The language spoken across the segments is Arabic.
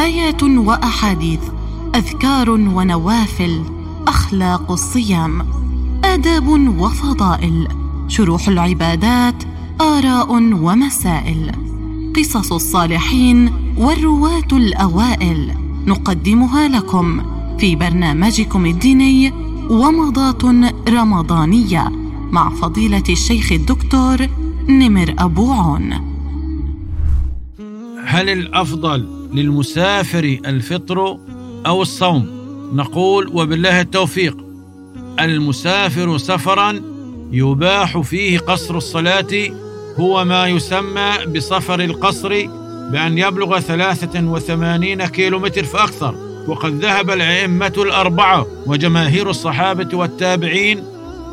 آيات وأحاديث أذكار ونوافل أخلاق الصيام آداب وفضائل شروح العبادات آراء ومسائل قصص الصالحين والرواة الأوائل نقدمها لكم في برنامجكم الديني ومضات رمضانية مع فضيلة الشيخ الدكتور نمر أبو عون. هل الأفضل للمسافر الفطر أو الصوم؟ نقول وبالله التوفيق. المسافر سفرا يباح فيه قصر الصلاة هو ما يسمى بسفر القصر بأن يبلغ ثلاثة وثمانين كيلومتر فأكثر. وقد ذهب الأئمة الأربعة وجماهير الصحابة والتابعين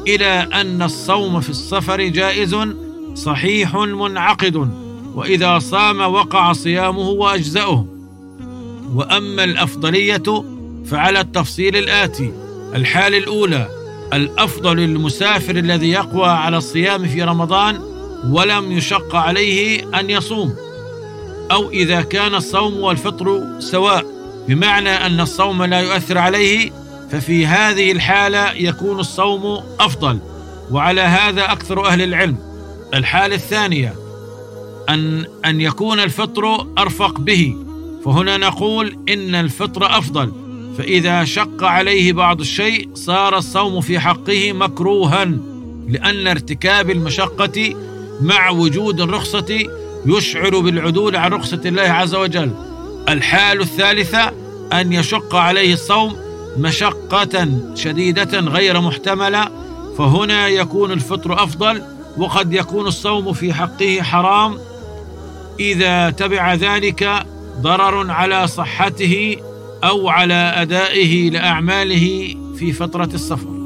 إلى أن الصوم في السفر جائز صحيح منعقد. وإذا صام وقع صيامه وأجزأه. وأما الأفضلية فعلى التفصيل الآتي الحالة الأولى الأفضل للمسافر الذي يقوى على الصيام في رمضان ولم يشق عليه أن يصوم. أو إذا كان الصوم والفطر سواء بمعنى أن الصوم لا يؤثر عليه ففي هذه الحالة يكون الصوم أفضل. وعلى هذا أكثر أهل العلم. الحالة الثانية أن أن يكون الفطر أرفق به. فهنا نقول إن الفطر أفضل. فإذا شق عليه بعض الشيء صار الصوم في حقه مكروها لأن ارتكاب المشقة مع وجود الرخصة يشعر بالعدول عن رخصة الله عز وجل. الحال الثالثة أن يشق عليه الصوم مشقة شديدة غير محتملة. فهنا يكون الفطر أفضل وقد يكون الصوم في حقه حرام إذا تبع ذلك ضرر على صحته أو على أدائه لأعماله في فترة السفر.